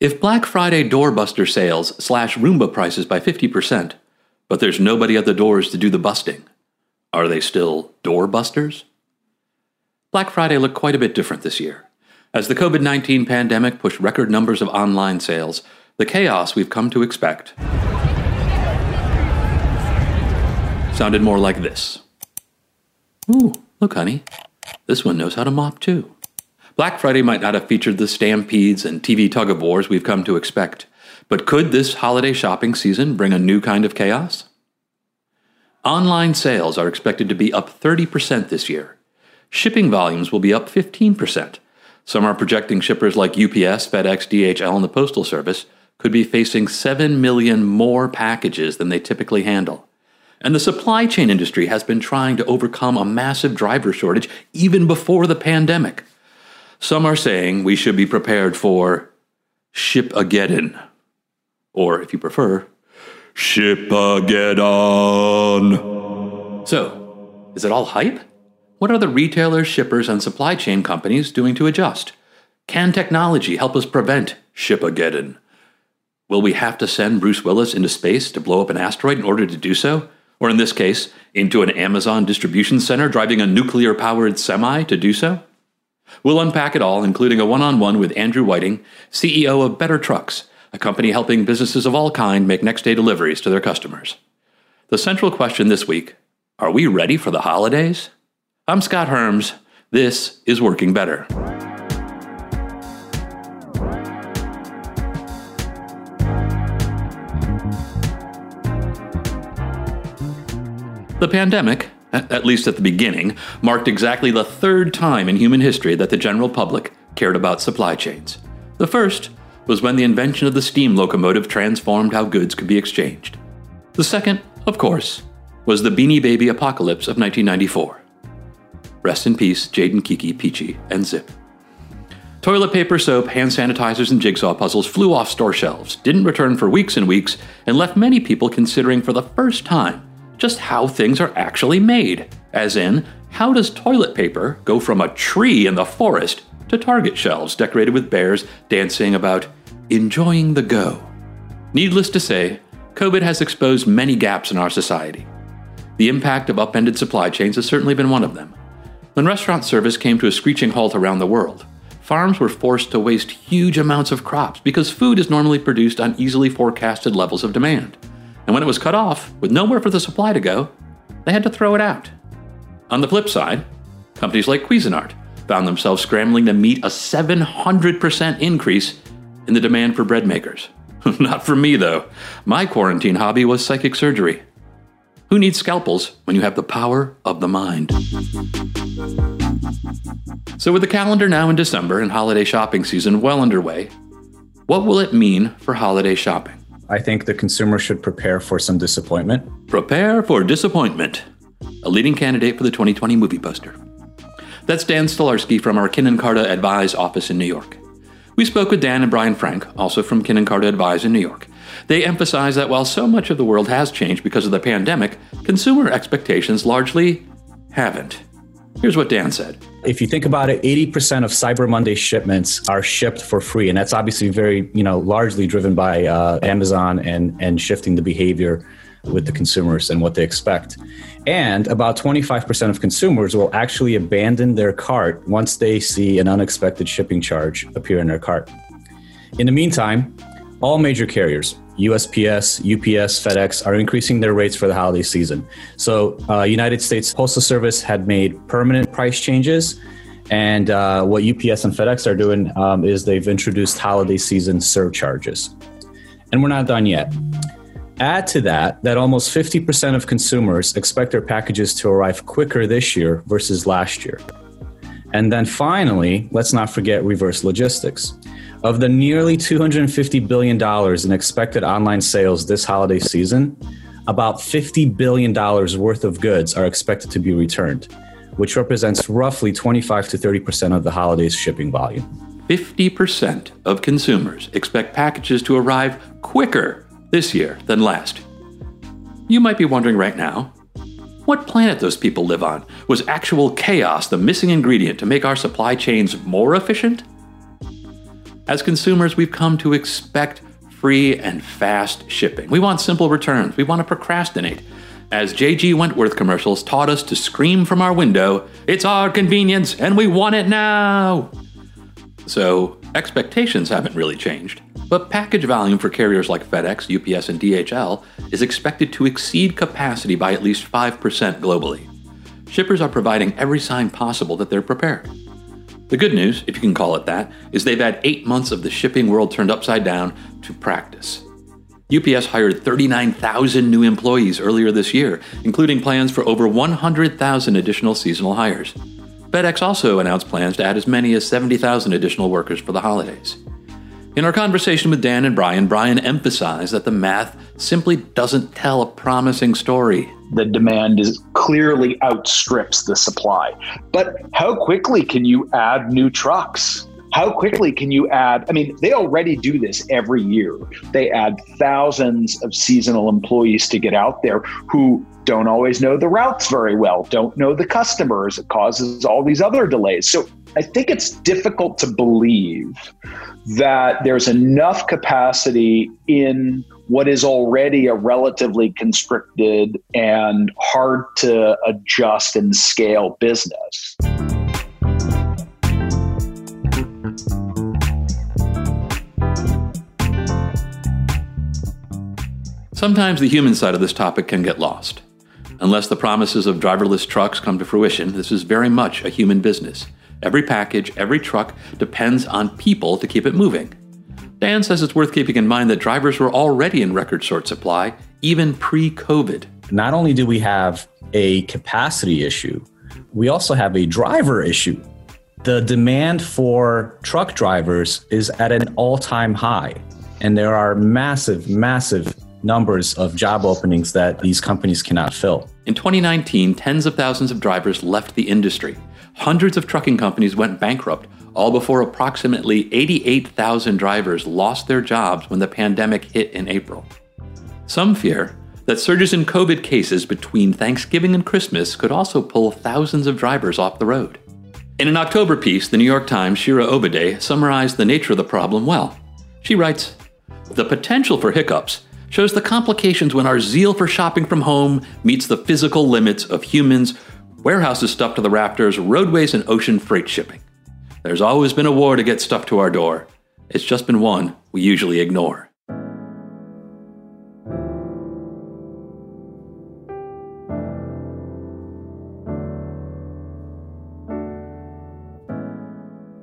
If Black Friday doorbuster sales slash Roomba prices by 50%, but there's nobody at the doors to do the busting, are they still doorbusters? Black Friday looked quite a bit different this year. As the COVID 19 pandemic pushed record numbers of online sales, the chaos we've come to expect sounded more like this. Ooh, look, honey. This one knows how to mop too. Black Friday might not have featured the stampedes and TV tug of wars we've come to expect, but could this holiday shopping season bring a new kind of chaos? Online sales are expected to be up 30% this year. Shipping volumes will be up 15%. Some are projecting shippers like UPS, FedEx, DHL, and the Postal Service could be facing 7 million more packages than they typically handle. And the supply chain industry has been trying to overcome a massive driver shortage even before the pandemic. Some are saying we should be prepared for Ship-ageddon. Or, if you prefer, Ship-ageddon. So, is it all hype? What are the retailers, shippers, and supply chain companies doing to adjust? Can technology help us prevent Ship-ageddon? Will we have to send Bruce Willis into space to blow up an asteroid in order to do so? Or in this case, into an Amazon distribution center driving a nuclear powered semi to do so? We'll unpack it all, including a one on one with Andrew Whiting, CEO of Better Trucks, a company helping businesses of all kind make next day deliveries to their customers. The central question this week are we ready for the holidays? I'm Scott Herms. This is Working Better. The pandemic, at least at the beginning, marked exactly the third time in human history that the general public cared about supply chains. The first was when the invention of the steam locomotive transformed how goods could be exchanged. The second, of course, was the Beanie Baby apocalypse of 1994. Rest in peace, Jaden Kiki, Peachy, and Zip. Toilet paper, soap, hand sanitizers, and jigsaw puzzles flew off store shelves, didn't return for weeks and weeks, and left many people considering for the first time just how things are actually made. As in, how does toilet paper go from a tree in the forest to Target shelves decorated with bears dancing about enjoying the go? Needless to say, COVID has exposed many gaps in our society. The impact of upended supply chains has certainly been one of them. When restaurant service came to a screeching halt around the world, farms were forced to waste huge amounts of crops because food is normally produced on easily forecasted levels of demand and when it was cut off, with nowhere for the supply to go, they had to throw it out. On the flip side, companies like Cuisinart found themselves scrambling to meet a 700% increase in the demand for bread makers. Not for me, though. My quarantine hobby was psychic surgery. Who needs scalpels when you have the power of the mind? So, with the calendar now in December and holiday shopping season well underway, what will it mean for holiday shopping? I think the consumer should prepare for some disappointment. Prepare for disappointment. A leading candidate for the 2020 movie poster. That's Dan Stolarski from our Kin Carta Advise office in New York. We spoke with Dan and Brian Frank, also from Kin Carta Advise in New York. They emphasize that while so much of the world has changed because of the pandemic, consumer expectations largely haven't. Here's what Dan said. If you think about it, 80% of Cyber Monday shipments are shipped for free. And that's obviously very, you know, largely driven by uh, Amazon and, and shifting the behavior with the consumers and what they expect. And about 25% of consumers will actually abandon their cart once they see an unexpected shipping charge appear in their cart. In the meantime, all major carriers, USPS, UPS, FedEx are increasing their rates for the holiday season. So, uh, United States Postal Service had made permanent price changes, and uh, what UPS and FedEx are doing um, is they've introduced holiday season surcharges. And we're not done yet. Add to that that almost 50% of consumers expect their packages to arrive quicker this year versus last year. And then finally, let's not forget reverse logistics. Of the nearly $250 billion in expected online sales this holiday season, about $50 billion worth of goods are expected to be returned, which represents roughly 25 to 30% of the holiday's shipping volume. 50% of consumers expect packages to arrive quicker this year than last. You might be wondering right now what planet those people live on? Was actual chaos the missing ingredient to make our supply chains more efficient? As consumers, we've come to expect free and fast shipping. We want simple returns. We want to procrastinate. As J.G. Wentworth commercials taught us to scream from our window, it's our convenience and we want it now. So, expectations haven't really changed. But package volume for carriers like FedEx, UPS, and DHL is expected to exceed capacity by at least 5% globally. Shippers are providing every sign possible that they're prepared. The good news, if you can call it that, is they've had eight months of the shipping world turned upside down to practice. UPS hired 39,000 new employees earlier this year, including plans for over 100,000 additional seasonal hires. FedEx also announced plans to add as many as 70,000 additional workers for the holidays. In our conversation with Dan and Brian, Brian emphasized that the math simply doesn't tell a promising story. The demand is clearly outstrips the supply. But how quickly can you add new trucks? How quickly can you add? I mean, they already do this every year. They add thousands of seasonal employees to get out there who don't always know the routes very well, don't know the customers. It causes all these other delays. So I think it's difficult to believe that there's enough capacity in what is already a relatively constricted and hard to adjust and scale business. Sometimes the human side of this topic can get lost. Unless the promises of driverless trucks come to fruition, this is very much a human business. Every package, every truck depends on people to keep it moving. Dan says it's worth keeping in mind that drivers were already in record short supply, even pre COVID. Not only do we have a capacity issue, we also have a driver issue. The demand for truck drivers is at an all time high, and there are massive, massive numbers of job openings that these companies cannot fill. In 2019, tens of thousands of drivers left the industry. Hundreds of trucking companies went bankrupt, all before approximately 88,000 drivers lost their jobs when the pandemic hit in April. Some fear that surges in COVID cases between Thanksgiving and Christmas could also pull thousands of drivers off the road. In an October piece, the New York Times' Shira Ovide summarized the nature of the problem well. She writes The potential for hiccups shows the complications when our zeal for shopping from home meets the physical limits of humans, warehouses stuffed to the rafters, roadways, and ocean freight shipping. There's always been a war to get stuff to our door. It's just been one we usually ignore.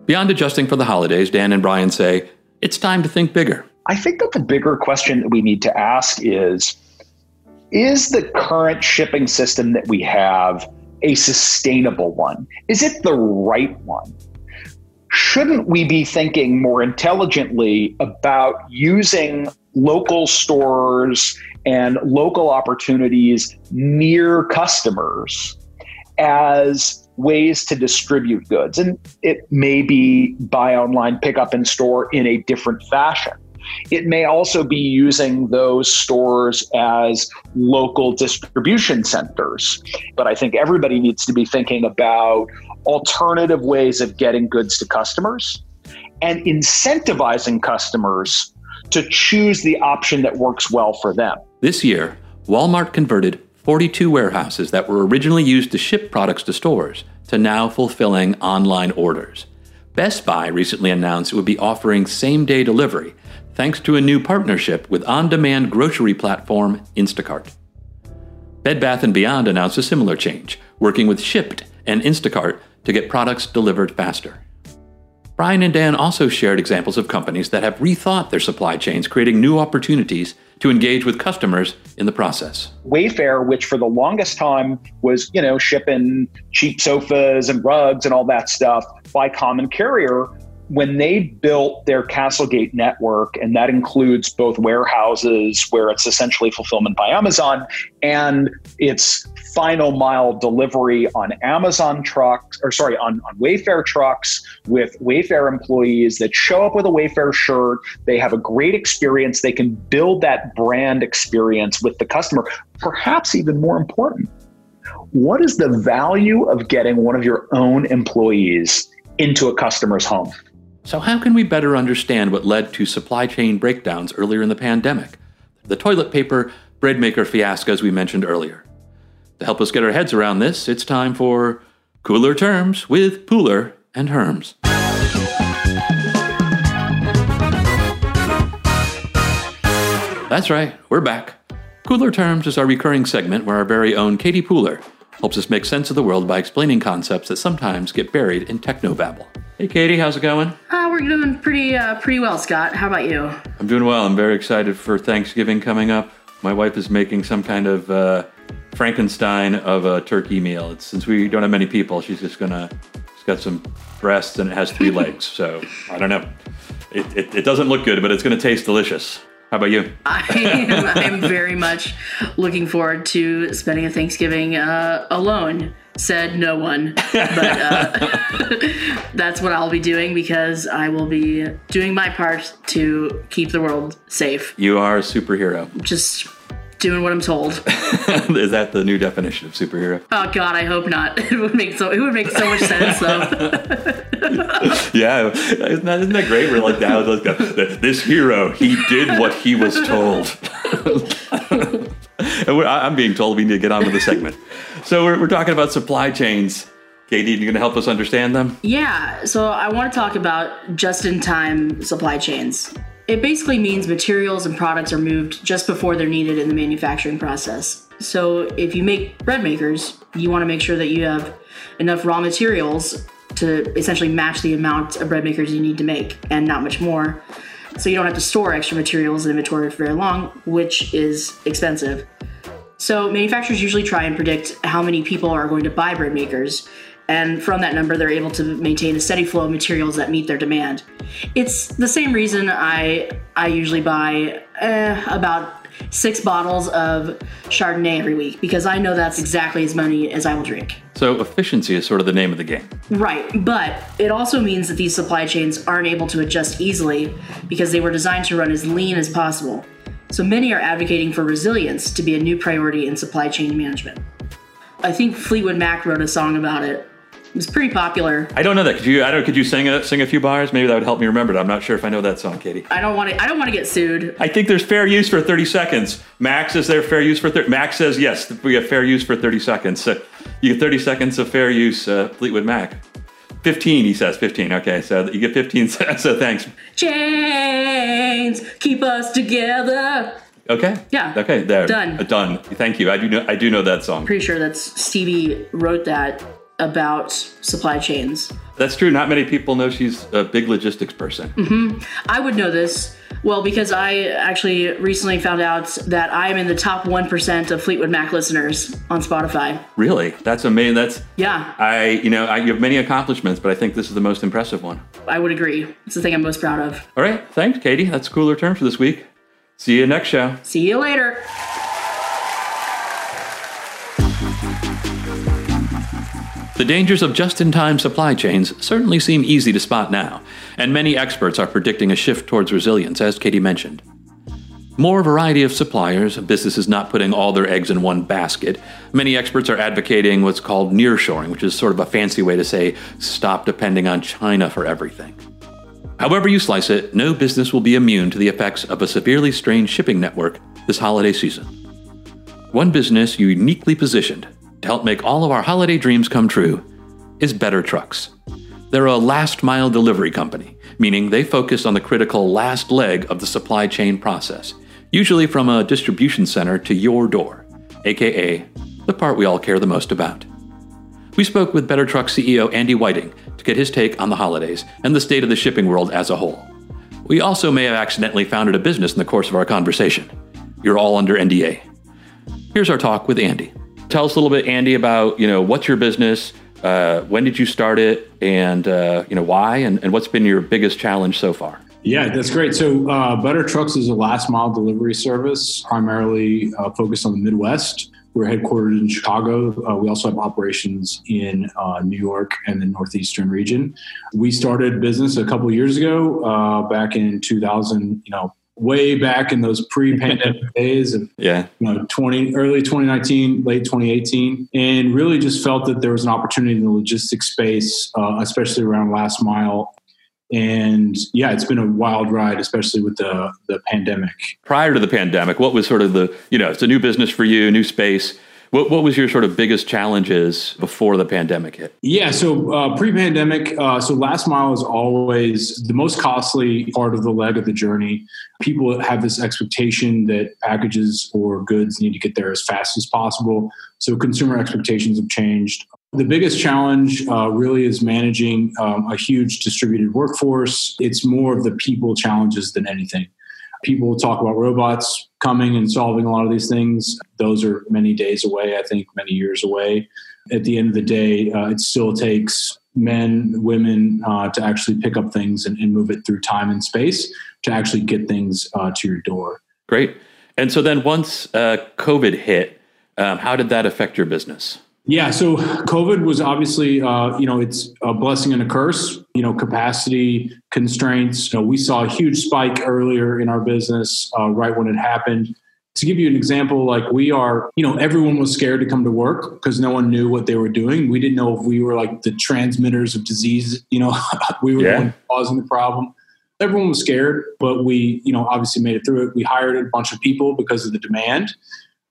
Beyond adjusting for the holidays, Dan and Brian say it's time to think bigger. I think that the bigger question that we need to ask is Is the current shipping system that we have a sustainable one? Is it the right one? Shouldn't we be thinking more intelligently about using local stores and local opportunities near customers as ways to distribute goods? And it may be buy online, pick up in store in a different fashion. It may also be using those stores as local distribution centers. But I think everybody needs to be thinking about alternative ways of getting goods to customers and incentivizing customers to choose the option that works well for them. This year, Walmart converted 42 warehouses that were originally used to ship products to stores to now fulfilling online orders. Best Buy recently announced it would be offering same day delivery thanks to a new partnership with on demand grocery platform Instacart. Bed Bath & Beyond announced a similar change, working with Shipt and Instacart to get products delivered faster. Brian and Dan also shared examples of companies that have rethought their supply chains, creating new opportunities to engage with customers in the process. Wayfair, which for the longest time was, you know, shipping cheap sofas and rugs and all that stuff by common carrier, when they built their Castlegate network, and that includes both warehouses where it's essentially fulfillment by Amazon and its final mile delivery on Amazon trucks, or sorry, on, on Wayfair trucks with Wayfair employees that show up with a Wayfair shirt. They have a great experience. They can build that brand experience with the customer. Perhaps even more important, what is the value of getting one of your own employees into a customer's home? So, how can we better understand what led to supply chain breakdowns earlier in the pandemic? The toilet paper bread maker fiasco, as we mentioned earlier. To help us get our heads around this, it's time for Cooler Terms with Pooler and Herms. That's right, we're back. Cooler Terms is our recurring segment where our very own Katie Pooler helps us make sense of the world by explaining concepts that sometimes get buried in technobabble. Hey, Katie, how's it going? Uh, we're doing pretty uh, pretty well, Scott. How about you? I'm doing well. I'm very excited for Thanksgiving coming up. My wife is making some kind of uh, Frankenstein of a turkey meal. It's, since we don't have many people, she's just gonna. It's got some breasts and it has three legs. So I don't know. It, it, it doesn't look good, but it's gonna taste delicious. How about you? I am, I am very much looking forward to spending a Thanksgiving uh, alone. Said no one, but uh, that's what I'll be doing because I will be doing my part to keep the world safe. You are a superhero. Just doing what I'm told. Is that the new definition of superhero? Oh God, I hope not. It would make so it would make so much sense though. yeah, isn't that, isn't that great? We're like go. This hero, he did what he was told. and I'm being told we need to get on with the segment. So we're, we're talking about supply chains. Katie, you're going to help us understand them? Yeah. So I want to talk about just-in-time supply chains. It basically means materials and products are moved just before they're needed in the manufacturing process. So if you make bread makers, you want to make sure that you have enough raw materials to essentially match the amount of bread makers you need to make and not much more. So you don't have to store extra materials in inventory for very long, which is expensive. So manufacturers usually try and predict how many people are going to buy bread makers and from that number they're able to maintain a steady flow of materials that meet their demand. It's the same reason i i usually buy eh, about six bottles of chardonnay every week because i know that's exactly as many as i will drink. So efficiency is sort of the name of the game. Right but it also means that these supply chains aren't able to adjust easily because they were designed to run as lean as possible. So many are advocating for resilience to be a new priority in supply chain management. I think Fleetwood Mac wrote a song about it it was pretty popular. I don't know that. Could you? I don't. Could you sing a sing a few bars? Maybe that would help me remember it. I'm not sure if I know that song, Katie. I don't want to. I don't want to get sued. I think there's fair use for 30 seconds. Max is there fair use for 30. Max says yes. We have fair use for 30 seconds. So you get 30 seconds of fair use. Uh, Fleetwood Mac. 15, he says. 15. Okay, so you get 15. So thanks. Chains keep us together. Okay. Yeah. Okay. There. Done. Uh, done. Thank you. I do know. I do know that song. Pretty sure that's Stevie wrote that about supply chains. That's true. Not many people know she's a big logistics person. Mm-hmm. I would know this. Well, because I actually recently found out that I am in the top 1% of Fleetwood Mac listeners on Spotify. Really? That's amazing. That's Yeah. I, you know, I, you have many accomplishments, but I think this is the most impressive one. I would agree. It's the thing I'm most proud of. All right. Thanks, Katie. That's a cooler term for this week. See you next show. See you later. The dangers of just in time supply chains certainly seem easy to spot now, and many experts are predicting a shift towards resilience, as Katie mentioned. More variety of suppliers, businesses not putting all their eggs in one basket. Many experts are advocating what's called nearshoring, which is sort of a fancy way to say stop depending on China for everything. However, you slice it, no business will be immune to the effects of a severely strained shipping network this holiday season. One business uniquely positioned to help make all of our holiday dreams come true is Better Trucks. They're a last mile delivery company, meaning they focus on the critical last leg of the supply chain process, usually from a distribution center to your door, aka the part we all care the most about. We spoke with Better Truck CEO Andy Whiting to get his take on the holidays and the state of the shipping world as a whole. We also may have accidentally founded a business in the course of our conversation. You're all under NDA. Here's our talk with Andy tell us a little bit, Andy, about you know what's your business, uh, when did you start it, and uh, you know why, and, and what's been your biggest challenge so far. Yeah, that's great. So, uh, Better Trucks is a last mile delivery service, primarily uh, focused on the Midwest. We're headquartered in Chicago. Uh, we also have operations in uh, New York and the northeastern region. We started business a couple years ago, uh, back in 2000. You know, way back in those pre-pandemic days of yeah you know 20 early 2019 late 2018 and really just felt that there was an opportunity in the logistics space uh, especially around last mile And yeah, it's been a wild ride, especially with the the pandemic. Prior to the pandemic, what was sort of the you know it's a new business for you, new space. What, what was your sort of biggest challenges before the pandemic hit? Yeah, so uh, pre-pandemic, uh, so last mile is always the most costly part of the leg of the journey. People have this expectation that packages or goods need to get there as fast as possible. So consumer expectations have changed. The biggest challenge uh, really is managing um, a huge distributed workforce. It's more of the people challenges than anything. People talk about robots coming and solving a lot of these things. Those are many days away, I think, many years away. At the end of the day, uh, it still takes men, women uh, to actually pick up things and, and, move it through time and space to actually get things uh, to your door. Great. And so then once uh, COVID hit, um, how did that affect your business? Yeah, so COVID was obviously, uh, you know, it's a blessing and a curse. You know, capacity constraints. You know, we saw a huge spike earlier in our business uh, right when it happened. To give you an example, like we are, you know, everyone was scared to come to work because no one knew what they were doing. We didn't know if we were like the transmitters of disease. You know, we were yeah. causing the problem. Everyone was scared, but we, you know, obviously made it through it. We hired a bunch of people because of the demand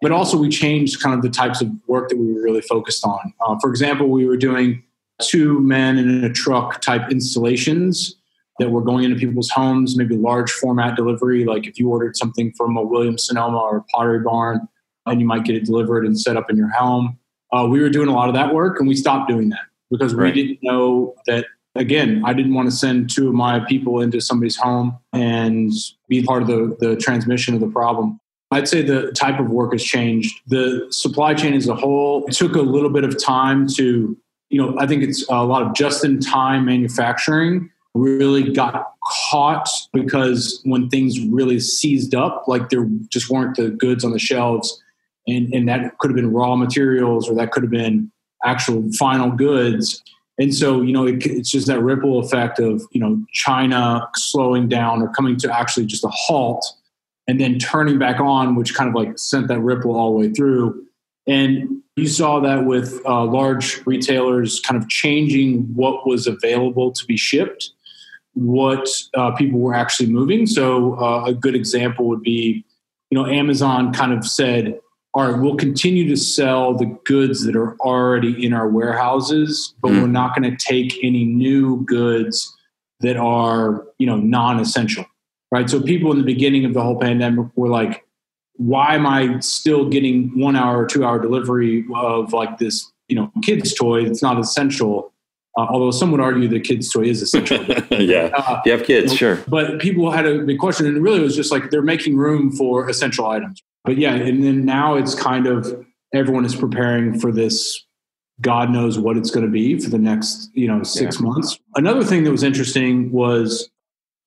but also we changed kind of the types of work that we were really focused on. Uh, for example, we were doing two men in a truck type installations that were going into people's homes, maybe large format delivery, like if you ordered something from a Williams Sonoma or Pottery Barn, and you might get it delivered and set up in your home. Uh, we were doing a lot of that work, and we stopped doing that because right. we didn't know that. Again, I didn't want to send two of my people into somebody's home and be part of the, the transmission of the problem. I'd say the type of work has changed. The supply chain as a whole took a little bit of time to, you know, I think it's a lot of just in time manufacturing really got caught because when things really seized up, like there just weren't the goods on the shelves. And, and that could have been raw materials or that could have been actual final goods. And so, you know, it, it's just that ripple effect of, you know, China slowing down or coming to actually just a halt and then turning back on, which kind of like sent that ripple all the way through. And you saw that with uh, large retailers kind of changing what was available to be shipped, what uh, people were actually moving. So uh, a good example would be, you know, Amazon kind of said, all right, we'll continue to sell the goods that are already in our warehouses, but mm. we're not going to take any new goods that are, you know, non-essential right? So people in the beginning of the whole pandemic were like, why am I still getting one hour or two hour delivery of like this, you know, kids toy? It's not essential. Uh, although some would argue the kids toy is essential. yeah. Uh, you have kids, you know, sure. But people had a big question and really, it really was just like, they're making room for essential items. But yeah, and then now it's kind of, everyone is preparing for this God knows what it's going to be for the next, you know, six yeah. months. Another thing that was interesting was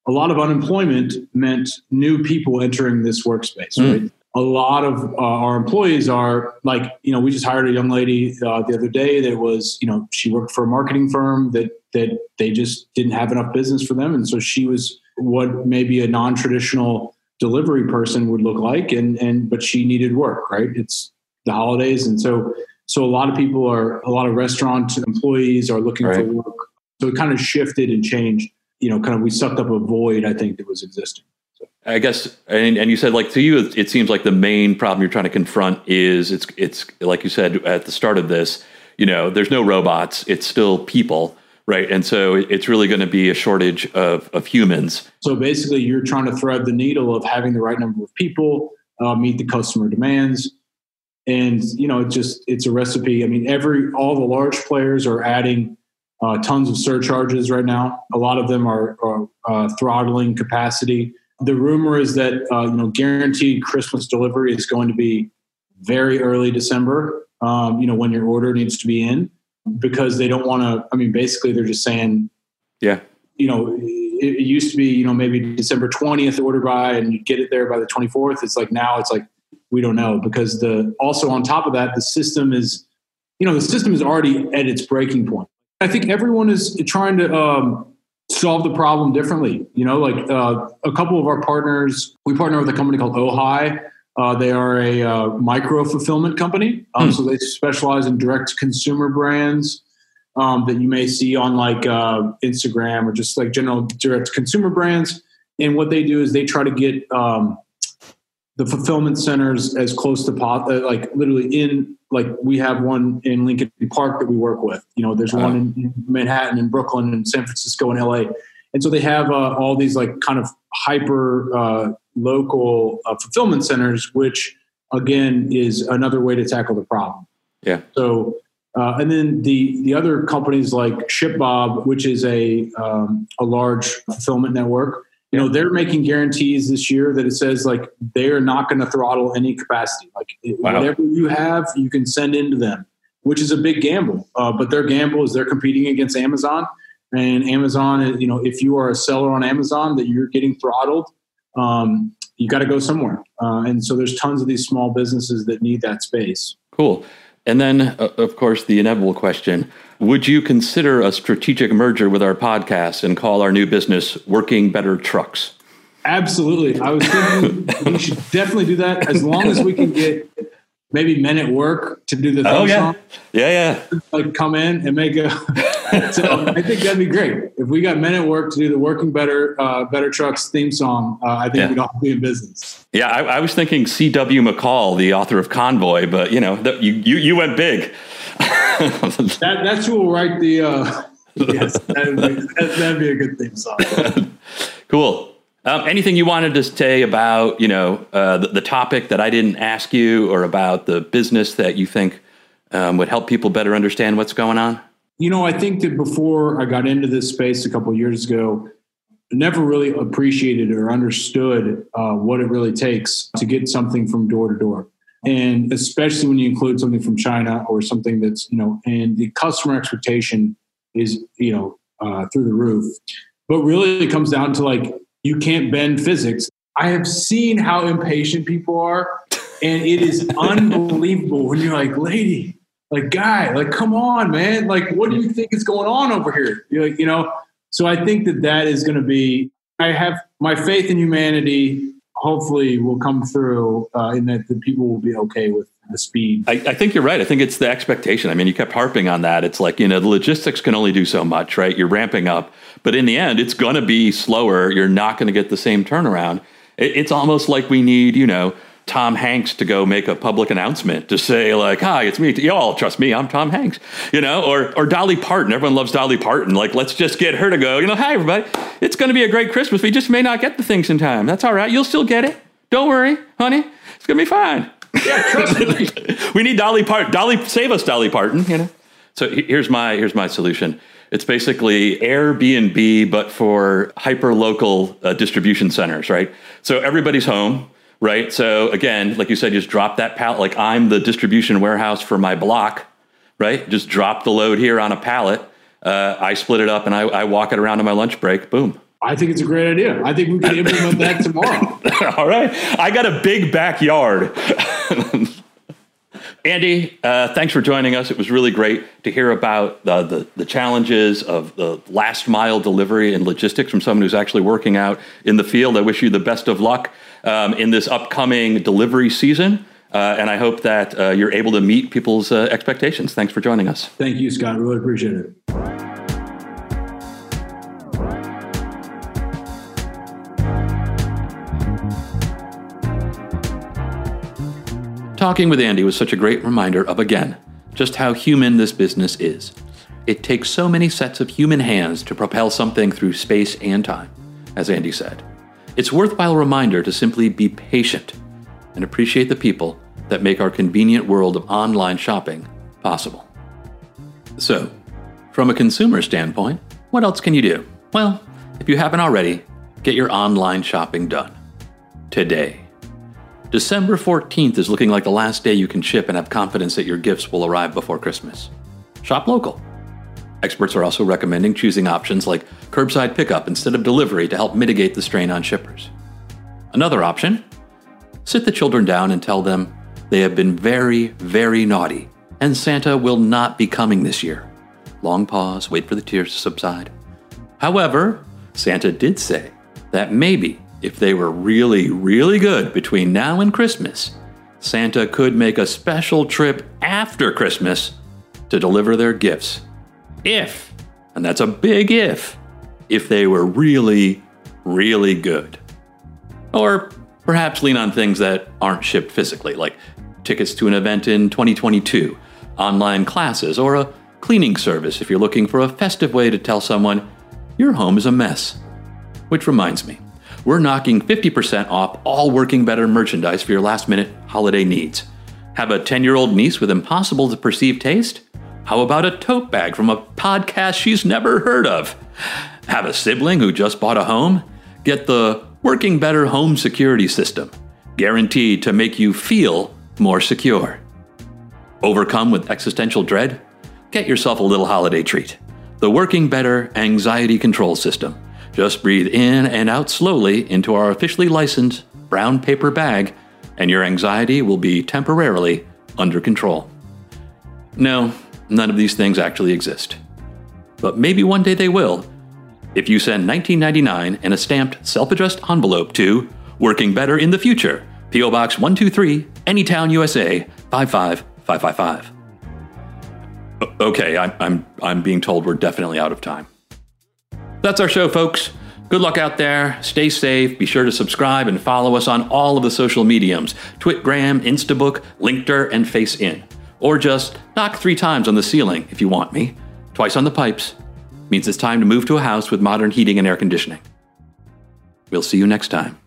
a lot of unemployment meant new people entering this workspace, mm. right? A lot of uh, our employees are like, you know, we just hired a young lady uh, the other day that was, you know, she worked for a marketing firm that that they just didn't have enough business for them, and so she was what maybe a non-traditional delivery person would look like, and and but she needed work, right? It's the holidays, and so so a lot of people are a lot of restaurant employees are looking right. for work. So it kind of shifted and changed you know, kind of we sucked up a void I think that was existing. So. I guess, and, and you said like to you, it seems like the main problem you're trying to confront is it's it's like you said at the start of this, you know, there's no robots, it's still people, right? And so it's really going to be a shortage of of humans. So basically, you're trying to thread the needle of having the right number of people uh, meet the customer demands. And you know, it just it's a recipe. I mean, every all the large players are adding uh, tons of surcharges right now. A lot of them are, are uh, throttling capacity. The rumor is that uh, you know guaranteed Christmas delivery is going to be very early December. Um, you know when your order needs to be in because they don't want to. I mean, basically they're just saying, yeah, you know, it, it used to be you know maybe December twentieth order by and you get it there by the twenty fourth. It's like now it's like we don't know because the also on top of that the system is you know the system is already at its breaking point I think everyone is trying to um, solve the problem differently. You know, like uh, a couple of our partners, we partner with a company called Ohi. Uh, they are a uh, micro fulfillment company, um, mm. so they specialize in direct consumer brands. um, that you may see on like uh, Instagram or just like general direct consumer brands. And what they do is they try to get um, the fulfillment centers as close to po- uh, like literally in like we have one in Lincoln Park that we work with. You know, there's one in Manhattan and Brooklyn and San Francisco and LA. And so they have uh, all these like kind of hyper uh, local uh, fulfillment centers, which again is another way to tackle the problem. Yeah. So uh, and then the the other companies like ShipBob, which is a um, a large fulfillment network, you know, they're making guarantees this year that it says like they are not going to throttle any capacity. Like wow. whatever you have, you can send into them, which is a big gamble. Uh, but their gamble is they're competing against Amazon, and Amazon, you know, if you are a seller on Amazon that you're getting throttled, um, you got to go somewhere. Uh, and so there's tons of these small businesses that need that space. Cool. And then, uh, of course, the inevitable question Would you consider a strategic merger with our podcast and call our new business Working Better Trucks? Absolutely. I was thinking we should definitely do that as long as we can get maybe men at work to do the oh yeah. song. yeah yeah. Like come in and make a so i think that'd be great. If we got men at work to do the working better uh, better trucks theme song uh, i think yeah. we'd all be in business. Yeah I, I, was thinking cw mccall the author of convoy but you know the, you, you, you went big. That, that's who will write the uh, yes that'd be, that'd be a good theme song. Cool um, anything you wanted to say about you know uh, the, the, topic that I didn't ask you, or about the business that you think um, would help people better understand what's going on? You know, I think that before I got into this space a couple years ago, I never really appreciated or understood uh, what it really takes to get something from door to door, and especially when you include something from China or something that's you know, and the customer expectation is you know uh, through the roof. But really, it comes down to like you can't bend physics. I have seen how impatient people are, and it is unbelievable when you're like, lady, like guy, like come on, man, like what do you think is going on over here? You're like, you know. So I think that that is going to be. I have my faith in humanity. Hopefully, will come through uh, in that the people will be okay with the speed. I, I, think you're right. I think it's the expectation. I mean, you kept harping on that. It's like, you know, the logistics can only do so much, right? You're ramping up, but in the end, it's going to be slower. You're not going to get the same turnaround. It, it's almost like we need, you know, Tom Hanks to go make a public announcement to say like, "Hi, it's me. Y'all trust me. I'm Tom Hanks." You know, or or Dolly Parton. Everyone loves Dolly Parton. Like, let's just get her to go. You know, hi everybody. It's going to be a great Christmas. We just may not get the things in time. That's all right. You'll still get it. Don't worry, honey. It's going to be fine. Yeah, trust me. we need Dolly Parton. Dolly, save us, Dolly Parton. You know. So here's my here's my solution. It's basically Airbnb, but for hyper local uh, distribution centers, right? So everybody's home, right? So again, like you said, just drop that pallet. Like I'm the distribution warehouse for my block, right? Just drop the load here on a pallet. Uh, I split it up and I, I walk it around on my lunch break. Boom. I think it's a great idea. I think we can implement that tomorrow. All right. I got a big backyard. Andy, uh, thanks for joining us. It was really great to hear about the, the, the, challenges of the last mile delivery and logistics from someone who's actually working out in the field. I wish you the best of luck um, in this upcoming delivery season. Uh, and I hope that uh, you're able to meet people's uh, expectations. Thanks for joining us. Thank you, Scott. Really appreciate it. Talking with Andy was such a great reminder of, again, just how human this business is. It takes so many sets of human hands to propel something through space and time, as Andy said. It's a worthwhile reminder to simply be patient and appreciate the people that make our convenient world of online shopping possible. So, from a consumer standpoint, what else can you do? Well, if you haven't already, get your online shopping done. Today. December 14th is looking like the last day you can ship and have confidence that your gifts will arrive before Christmas. Shop local. Experts are also recommending choosing options like curbside pickup instead of delivery to help mitigate the strain on shippers. Another option sit the children down and tell them they have been very, very naughty and Santa will not be coming this year. Long pause, wait for the tears to subside. However, Santa did say that maybe if they were really, really good between now and Christmas, Santa could make a special trip after Christmas to deliver their gifts if, and that's a big if, if they were really, really good. Or perhaps lean on things that aren't shipped physically, like tickets to an event in 2022, online classes, or a cleaning service if you're looking for a festive way to tell someone your home is a mess. Which reminds me, we're knocking 50% off all Working Better merchandise for your last minute holiday needs. Have a 10 year old niece with impossible to perceive taste? How about a tote bag from a podcast she's never heard of? Have a sibling who just bought a home? Get the Working Better Home Security System, guaranteed to make you feel more secure. Overcome with existential dread? Get yourself a little holiday treat. The Working Better Anxiety Control System. Just breathe in and out slowly into our officially licensed brown paper bag, and your anxiety will be temporarily under control. No, none of these things actually exist. But maybe one day they will if you send 1999 in a stamped self addressed envelope to Working Better in the Future, P.O. Box 123, Anytown, USA 55555. Okay, I'm, I'm, I'm being told we're definitely out of time. That's our show, folks. Good luck out there. Stay safe. Be sure to subscribe and follow us on all of the social mediums Twitgram, Instabook, Linkter, and FaceIn. Or just knock three times on the ceiling if you want me. Twice on the pipes, means it's time to move to a house with modern heating and air conditioning. We'll see you next time.